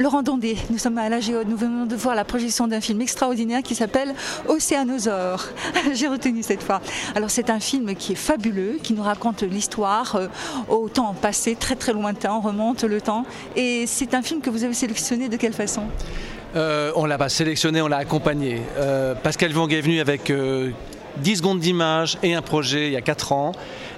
Laurent Dondé, nous sommes à la Géode, nous venons de voir la projection d'un film extraordinaire qui s'appelle Océanosaure. J'ai retenu cette fois. Alors c'est un film qui est fabuleux, qui nous raconte l'histoire euh, au temps passé, très très lointain, on remonte le temps. Et c'est un film que vous avez sélectionné de quelle façon? Euh, On l'a pas sélectionné, on l'a accompagné. Euh, Pascal Vong est venu avec 10 secondes d'image et un projet il y a 4 ans.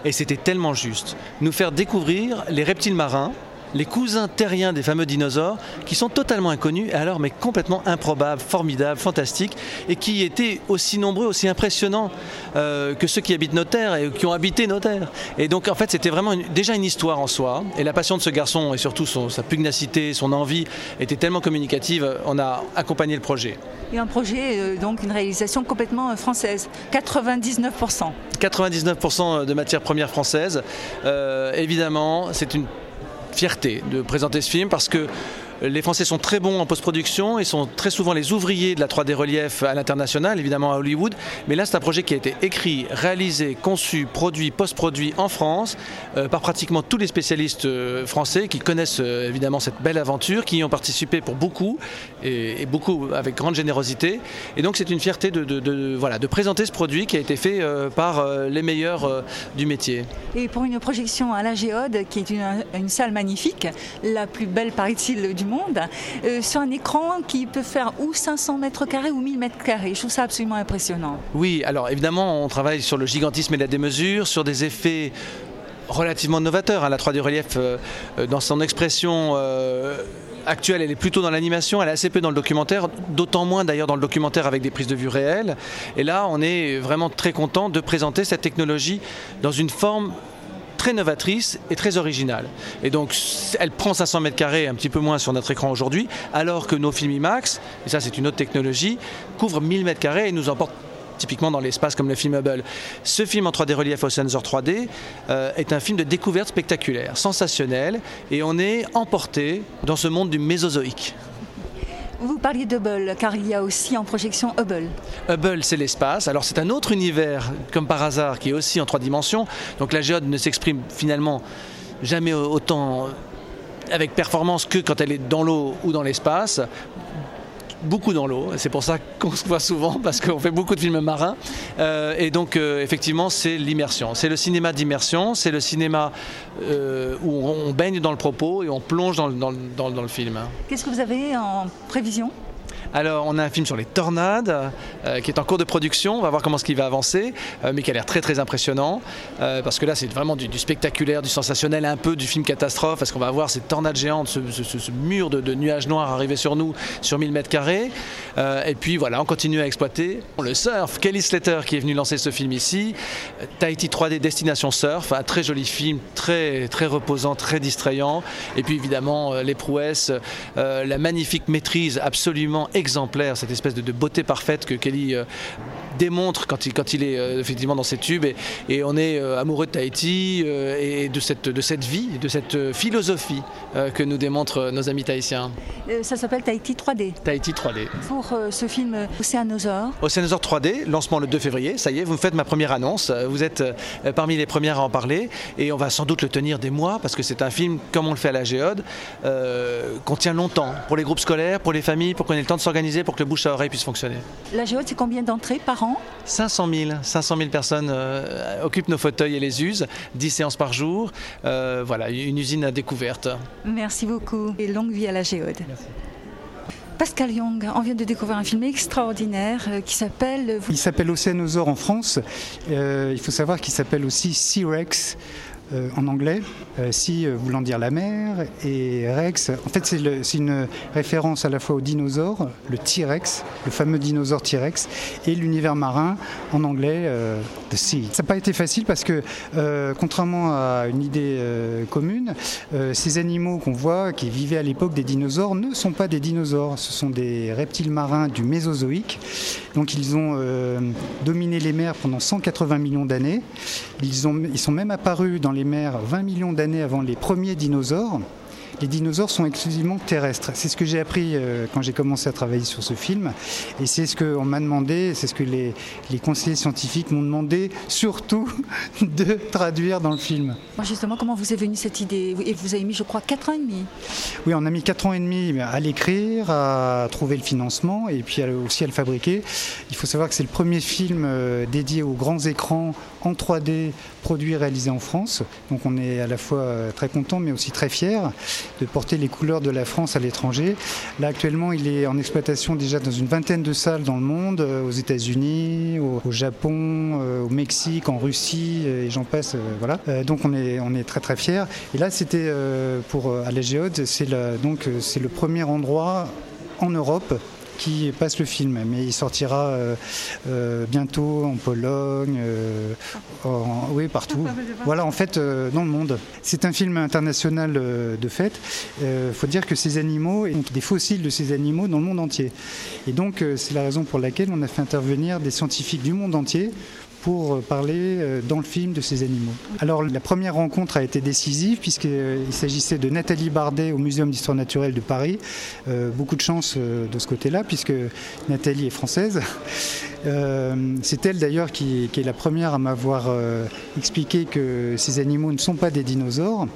Et c'était tellement juste. Nous faire découvrir les reptiles marins les cousins terriens des fameux dinosaures, qui sont totalement inconnus, alors mais complètement improbables, formidables, fantastiques, et qui étaient aussi nombreux, aussi impressionnants euh, que ceux qui habitent nos terres et qui ont habité nos terres. Et donc en fait c'était vraiment déjà une histoire en soi, et la passion de ce garçon et surtout sa pugnacité, son envie était tellement communicative, on a accompagné le projet. Et un projet, euh, donc une réalisation complètement euh, française, 99%. 99% de matières premières françaises. évidemment, c'est une fierté de présenter ce film parce que les Français sont très bons en post-production et sont très souvent les ouvriers de la 3D relief à l'international, évidemment à Hollywood. Mais là, c'est un projet qui a été écrit, réalisé, conçu, produit, post-produit en France euh, par pratiquement tous les spécialistes euh, français qui connaissent euh, évidemment cette belle aventure, qui y ont participé pour beaucoup et, beaucoup avec grande générosité. Et donc, c'est une fierté de, voilà, de présenter ce produit qui a été fait par les meilleurs du métier. Et pour une projection à la Géode, qui est une, une salle magnifique, la plus belle, paraît-il, du monde, euh, sur un écran qui peut faire ou 500 mètres carrés ou 1000 mètres carrés. Je trouve ça absolument impressionnant. Oui, alors évidemment, on travaille sur le gigantisme et la démesure, sur des effets relativement novateurs. Hein. La 3D relief, euh, euh, dans son expression actuelle, elle est plutôt dans l'animation, elle est assez peu dans le documentaire, d'autant moins d'ailleurs dans le documentaire avec des prises de vue réelles. Et là, on est vraiment très content de présenter cette technologie dans une forme très novatrice et très originale. Et donc, elle prend 500 mètres carrés, un petit peu moins sur notre écran aujourd'hui, alors que nos films IMAX, et ça c'est une autre technologie, couvrent 1000 mètres carrés et nous emportent typiquement dans l'espace comme le film Hubble. Ce film en 3D relief Ocean's 3D euh, est un film de découverte spectaculaire, sensationnel, et on est emporté dans ce monde du Mésozoïque. Vous parliez d'Hubble, car il y a aussi en projection Hubble. Hubble, c'est l'espace. Alors c'est un autre univers, comme par hasard, qui est aussi en trois dimensions. Donc la géode ne s'exprime finalement jamais autant avec performance que quand elle est dans l'eau ou dans l'espace beaucoup dans l'eau. C'est pour ça qu'on se voit souvent parce qu'on fait beaucoup de films marins. Euh, et donc, euh, effectivement, c'est l'immersion. C'est le cinéma d'immersion. C'est le cinéma euh, où on baigne dans le propos et on plonge dans, dans le film. Qu'est-ce que vous avez en prévision? Alors, on a un film sur les tornades euh, qui est en cours de production. On va voir comment ce qui va avancer, euh, mais qui a l'air très très impressionnant. Euh, parce que là, c'est vraiment du, spectaculaire, du sensationnel, un peu du film catastrophe. Parce qu'on va voir ces tornades géantes, ce, mur de, nuages noirs arriver sur nous sur 1000 mètres carrés. et puis voilà, on continue à exploiter le surf. Kelly Slater qui est venu lancer ce film ici. Tahiti 3D Destination Surf, un très joli film, très très reposant, très distrayant. Et puis évidemment les prouesses, la magnifique maîtrise absolument exemplaire, cette espèce de, beauté parfaite que Kelly euh, démontre quand il, quand il est euh, effectivement dans ses tubes. Et, on est euh, amoureux de Tahiti et de cette, de cette vie, de cette philosophie que nous démontrent nos amis tahitiens. ça s'appelle Tahiti 3D. Tahiti 3D. Pour ce film Océanosaure. Océanosaure 3D, lancement le 2 février. Ça y est, vous me faites ma première annonce. Vous êtes parmi les premières à en parler et on va sans doute le tenir des mois parce que c'est un film, comme on le fait à la Géode, qu'on tient longtemps pour les groupes scolaires, pour les familles, pour qu'on ait le temps de s'organiser pour que le bouche à oreille puisse fonctionner. La géode, c'est combien d'entrées par an? 500 000. 500 000 personnes euh, occupent nos fauteuils et les usent. 10 séances par jour. Euh, voilà, une usine à découverte. Merci beaucoup et longue vie à la géode. Pascal Young, on vient de découvrir un film extraordinaire euh, qui s'appelle... Il s'appelle Océanosaure en France. il faut savoir qu'il s'appelle aussi Sea-Rex. Euh, en anglais, euh, si euh, voulant dire la mer, et Rex, en fait c'est une référence à la fois au dinosaure, le T-Rex, le fameux dinosaure T-Rex, et l'univers marin en anglais, The Sea. Ça n'a pas été facile parce que, contrairement à une idée commune, ces animaux qu'on voit, qui vivaient à l'époque des dinosaures, ne sont pas des dinosaures, ce sont des reptiles marins du Mésozoïque. Donc ils ont dominé les mers pendant 180 millions d'années. Ils, ils sont même apparus dans les mers 20 millions d'années avant les premiers dinosaures. Les dinosaures sont exclusivement terrestres. C'est ce que j'ai appris euh, quand j'ai commencé à travailler sur ce film. Et c'est ce qu'on m'a demandé, c'est ce que les, les conseillers scientifiques m'ont demandé surtout de traduire dans le film. justement, comment vous est venue cette idée? Et vous avez mis, je crois, 4 ans et demi Oui, on a mis 4 ans et demi à l'écrire, à trouver le financement et puis aussi à le fabriquer. Il faut savoir que c'est le premier film euh, dédié aux grands écrans en 3D produit et réalisé en France. Donc on est à la fois euh, très content mais aussi très fier de porter les couleurs de la France à l'étranger. Là actuellement il est en exploitation déjà dans une vingtaine de salles dans le monde, euh, aux États-Unis, au, Japon, au Mexique, en Russie et j'en passe. Donc on est, très très fiers. Et là c'était pour à la Géode, c'est le premier endroit en Europe qui passe le film, mais il sortira euh, euh, bientôt en Pologne, euh, oui partout. Voilà en fait dans le monde. C'est un film international de fait. Il faut dire que ces animaux, ont des fossiles de ces animaux dans le monde entier. Et donc c'est la raison pour laquelle on a fait intervenir des scientifiques du monde entier pour parler euh, dans le film de ces animaux. Alors la première rencontre a été décisive puisqu'il s'agissait de Nathalie Bardet au Muséum d'histoire naturelle de Paris. Euh, beaucoup de chance euh, de ce côté-là puisque Nathalie est française. C'est elle d'ailleurs qui, est la première à m'avoir expliqué que ces animaux ne sont pas des dinosaures.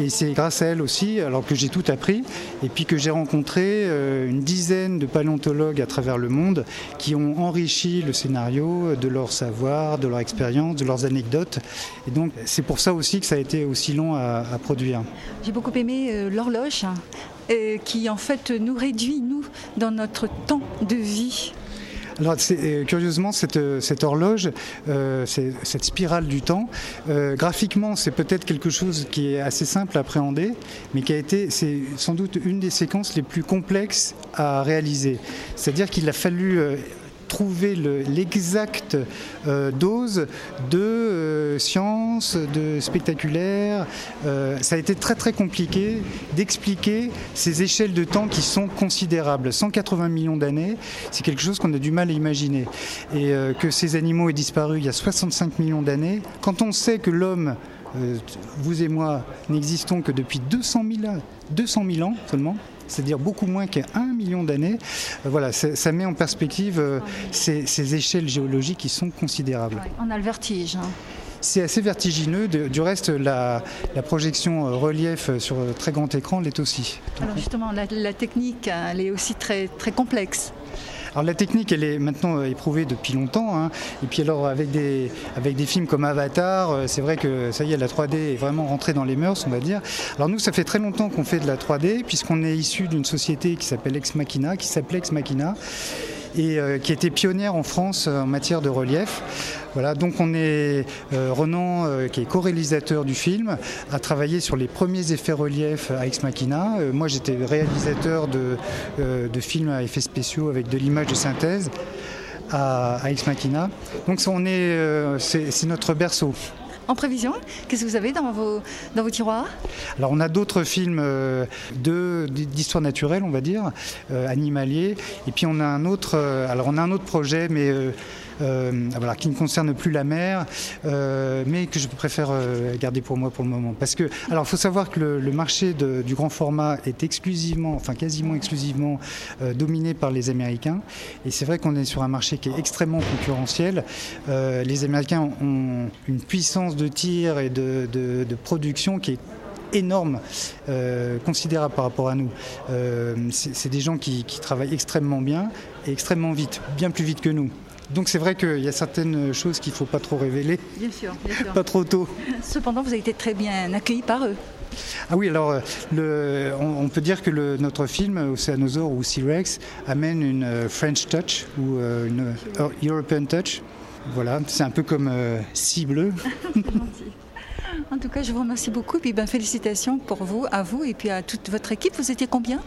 Et c'est grâce à elle aussi, alors que j'ai tout appris, et puis que j'ai rencontré une dizaine de paléontologues à travers le monde qui ont enrichi le scénario de leur savoir de leur expérience, de leurs anecdotes. Et donc c'est pour ça aussi que ça a été aussi long à, produire. J'ai beaucoup aimé euh, l'horloge euh, qui en fait nous réduit, nous, dans notre temps de vie. Alors, euh, curieusement, cette, cette horloge, cette spirale du temps, graphiquement, c'est peut-être quelque chose qui est assez simple à appréhender, mais qui a été, c'est sans doute une des séquences les plus complexes à réaliser. C'est-à-dire qu'il a fallu trouver l'exacte euh, dose de euh, science, de spectaculaire. Euh, ça a été très très compliqué d'expliquer ces échelles de temps qui sont considérables. 180 millions d'années, c'est quelque chose qu'on a du mal à imaginer. Et que ces animaux aient disparu il y a 65 millions d'années, quand on sait que l'homme vous et moi n'existons que depuis 200 000, 200 000 ans seulement, c'est-à-dire beaucoup moins qu'un million d'années. Euh, voilà, ça met en perspective euh, ces, échelles géologiques qui sont considérables. on a le vertige. Hein. C'est assez vertigineux. Du reste, la, projection euh, relief sur très grand écran l'est aussi. Alors justement, la, la, technique, elle est aussi très, très complexe. Alors la technique, elle est maintenant euh, éprouvée depuis longtemps. Hein. Et puis alors avec des, avec des films comme Avatar, euh, c'est vrai que ça y est, la 3D est vraiment rentrée dans les mœurs, on va dire. Alors nous, ça fait très longtemps qu'on fait de la 3D, puisqu'on est issu d'une société qui s'appelle Ex Machina, qui s'appelait Ex Machina et euh, qui était pionnière en France en matière de relief. Voilà, donc on est euh, Renan, euh, qui est co-réalisateur du film, a travaillé sur les premiers effets relief à Ex Machina. Euh, moi, j'étais réalisateur de, films à effets spéciaux avec de l'image de synthèse à, Ex Machina. Donc on est, c'est notre berceau. En prévision, qu'est-ce que vous avez dans vos, dans vos tiroirs? Alors on a d'autres films d'histoire naturelle, on va dire, animaliers. Et puis on a un autre, alors on a un autre projet, mais euh, voilà, qui ne concerne plus la mer, euh, mais que je préfère euh, garder pour moi pour le moment. Parce que, alors, il faut savoir que le, marché du grand format est exclusivement, enfin quasiment exclusivement, dominé par les Américains. Et c'est vrai qu'on est sur un marché qui est extrêmement concurrentiel. les Américains ont une puissance de tir et de, production qui est énorme, considérable par rapport à nous. c'est des gens qui, travaillent extrêmement bien et extrêmement vite, bien plus vite que nous. Donc c'est vrai qu'il y a certaines choses qu'il ne faut pas trop révéler. Bien sûr, bien sûr. Pas trop tôt. Cependant, vous avez été très bien accueilli par eux. Ah oui, alors le, on, peut dire que le, notre film, Oceanosaur ou T-Rex, amène une euh, French touch ou euh, une euh, European touch. Voilà, c'est un peu comme euh, bleu. en tout cas, je vous remercie beaucoup. Et puis, ben, félicitations pour vous, à vous et puis à toute votre équipe. Vous étiez combien?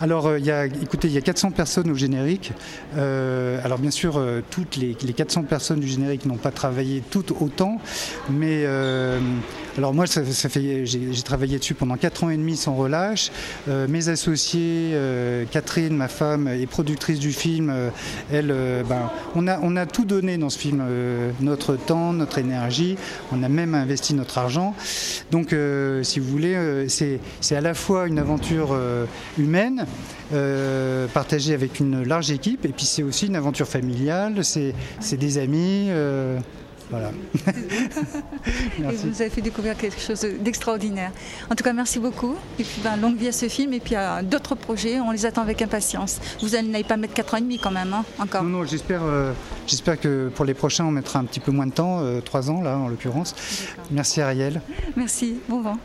Alors, euh, il y a, écoutez, il y a 400 personnes au générique. Euh, alors, bien sûr, euh, toutes les, 400 personnes du générique n'ont pas travaillé toutes autant, mais Alors moi, ça, fait, j'ai travaillé dessus pendant 4 ans et demi sans relâche. Euh, mes associés, euh, Catherine, ma femme, est productrice du film. Euh, elle, ben, on, a, on a tout donné dans ce film, notre temps, notre énergie. On a même investi notre argent. Donc, si vous voulez, c'est à la fois une aventure humaine, partagée avec une large équipe, et puis c'est aussi une aventure familiale, c'est des amis. Voilà. et vous avez fait découvrir quelque chose d'extraordinaire. En tout cas, merci beaucoup. Et puis, ben, longue vie à ce film. Et puis, à d'autres projets, on les attend avec impatience. Vous n'allez pas mettre 4 ans et demi quand même, hein, encore Non, non, j'espère, euh, j'espère que pour les prochains, on mettra un petit peu moins de temps, 3 euh, ans là, en l'occurrence. Merci Ariel. Merci, bon vent.